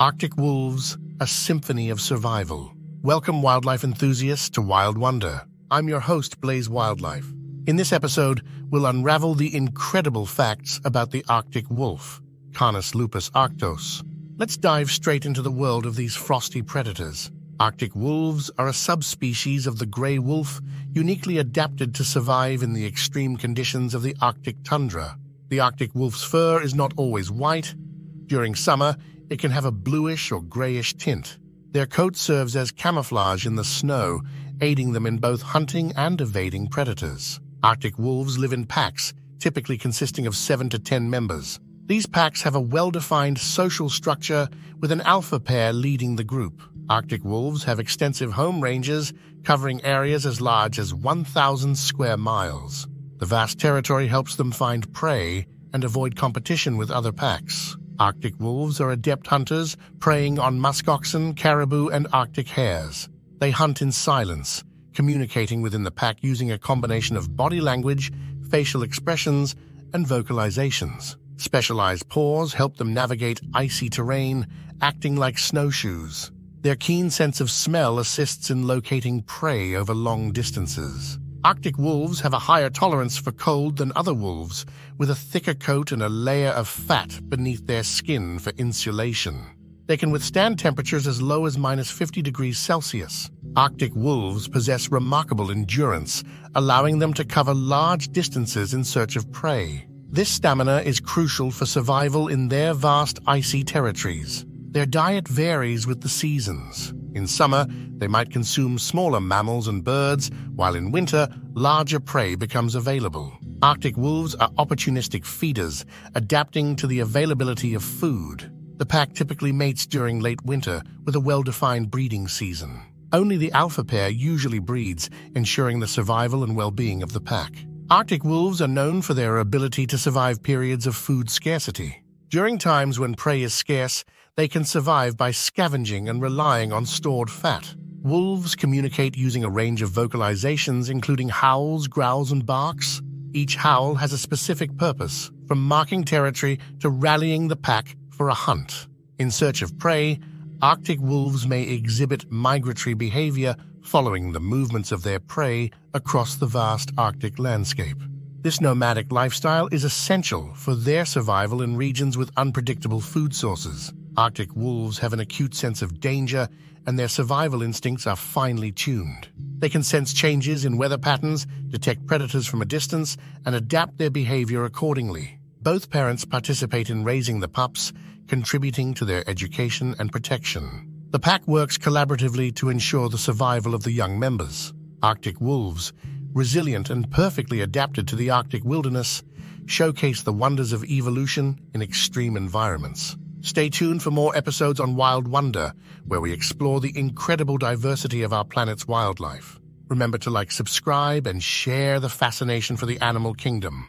Arctic wolves, a symphony of survival. Welcome, wildlife enthusiasts, to Wild Wonder. I'm your host, Blaze Wildlife. In this episode, we'll unravel the incredible facts about the Arctic wolf, Canis lupus arctos. Let's dive straight into the world of these frosty predators. Arctic wolves are a subspecies of the gray wolf, uniquely adapted to survive in the extreme conditions of the Arctic tundra. The Arctic wolf's fur is not always white. During summer, it can have a bluish or grayish tint. Their coat serves as camouflage in the snow, aiding them in both hunting and evading predators. Arctic wolves live in packs, typically consisting of 7 to 10 members. These packs have a well-defined social structure with an alpha pair leading the group. Arctic wolves have extensive home ranges covering areas as large as 1,000 square miles. The vast territory helps them find prey and avoid competition with other packs. Arctic wolves are adept hunters, preying on muskoxen, caribou, and Arctic hares. They hunt in silence, communicating within the pack using a combination of body language, facial expressions, and vocalizations. Specialized paws help them navigate icy terrain, acting like snowshoes. Their keen sense of smell assists in locating prey over long distances. Arctic wolves have a higher tolerance for cold than other wolves, with a thicker coat and a layer of fat beneath their skin for insulation. They can withstand temperatures as low as minus 50 degrees Celsius. Arctic wolves possess remarkable endurance, allowing them to cover large distances in search of prey. This stamina is crucial for survival in their vast icy territories. Their diet varies with the seasons. In summer, they might consume smaller mammals and birds, while in winter, larger prey becomes available. Arctic wolves are opportunistic feeders, adapting to the availability of food. The pack typically mates during late winter with a well-defined breeding season. Only the alpha pair usually breeds, ensuring the survival and well-being of the pack. Arctic wolves are known for their ability to survive periods of food scarcity. During times when prey is scarce, they can survive by scavenging and relying on stored fat. Wolves communicate using a range of vocalizations, including howls, growls, and barks. Each howl has a specific purpose, from marking territory to rallying the pack for a hunt. In search of prey, Arctic wolves may exhibit migratory behavior following the movements of their prey across the vast Arctic landscape. This nomadic lifestyle is essential for their survival in regions with unpredictable food sources. Arctic wolves have an acute sense of danger, and their survival instincts are finely tuned. They can sense changes in weather patterns, detect predators from a distance, and adapt their behavior accordingly. Both parents participate in raising the pups, contributing to their education and protection. The pack works collaboratively to ensure the survival of the young members. Arctic wolves, resilient and perfectly adapted to the Arctic wilderness, showcase the wonders of evolution in extreme environments. Stay tuned for more episodes on Wild Wonder, where we explore the incredible diversity of our planet's wildlife. Remember to like, subscribe, and share the fascination for the animal kingdom.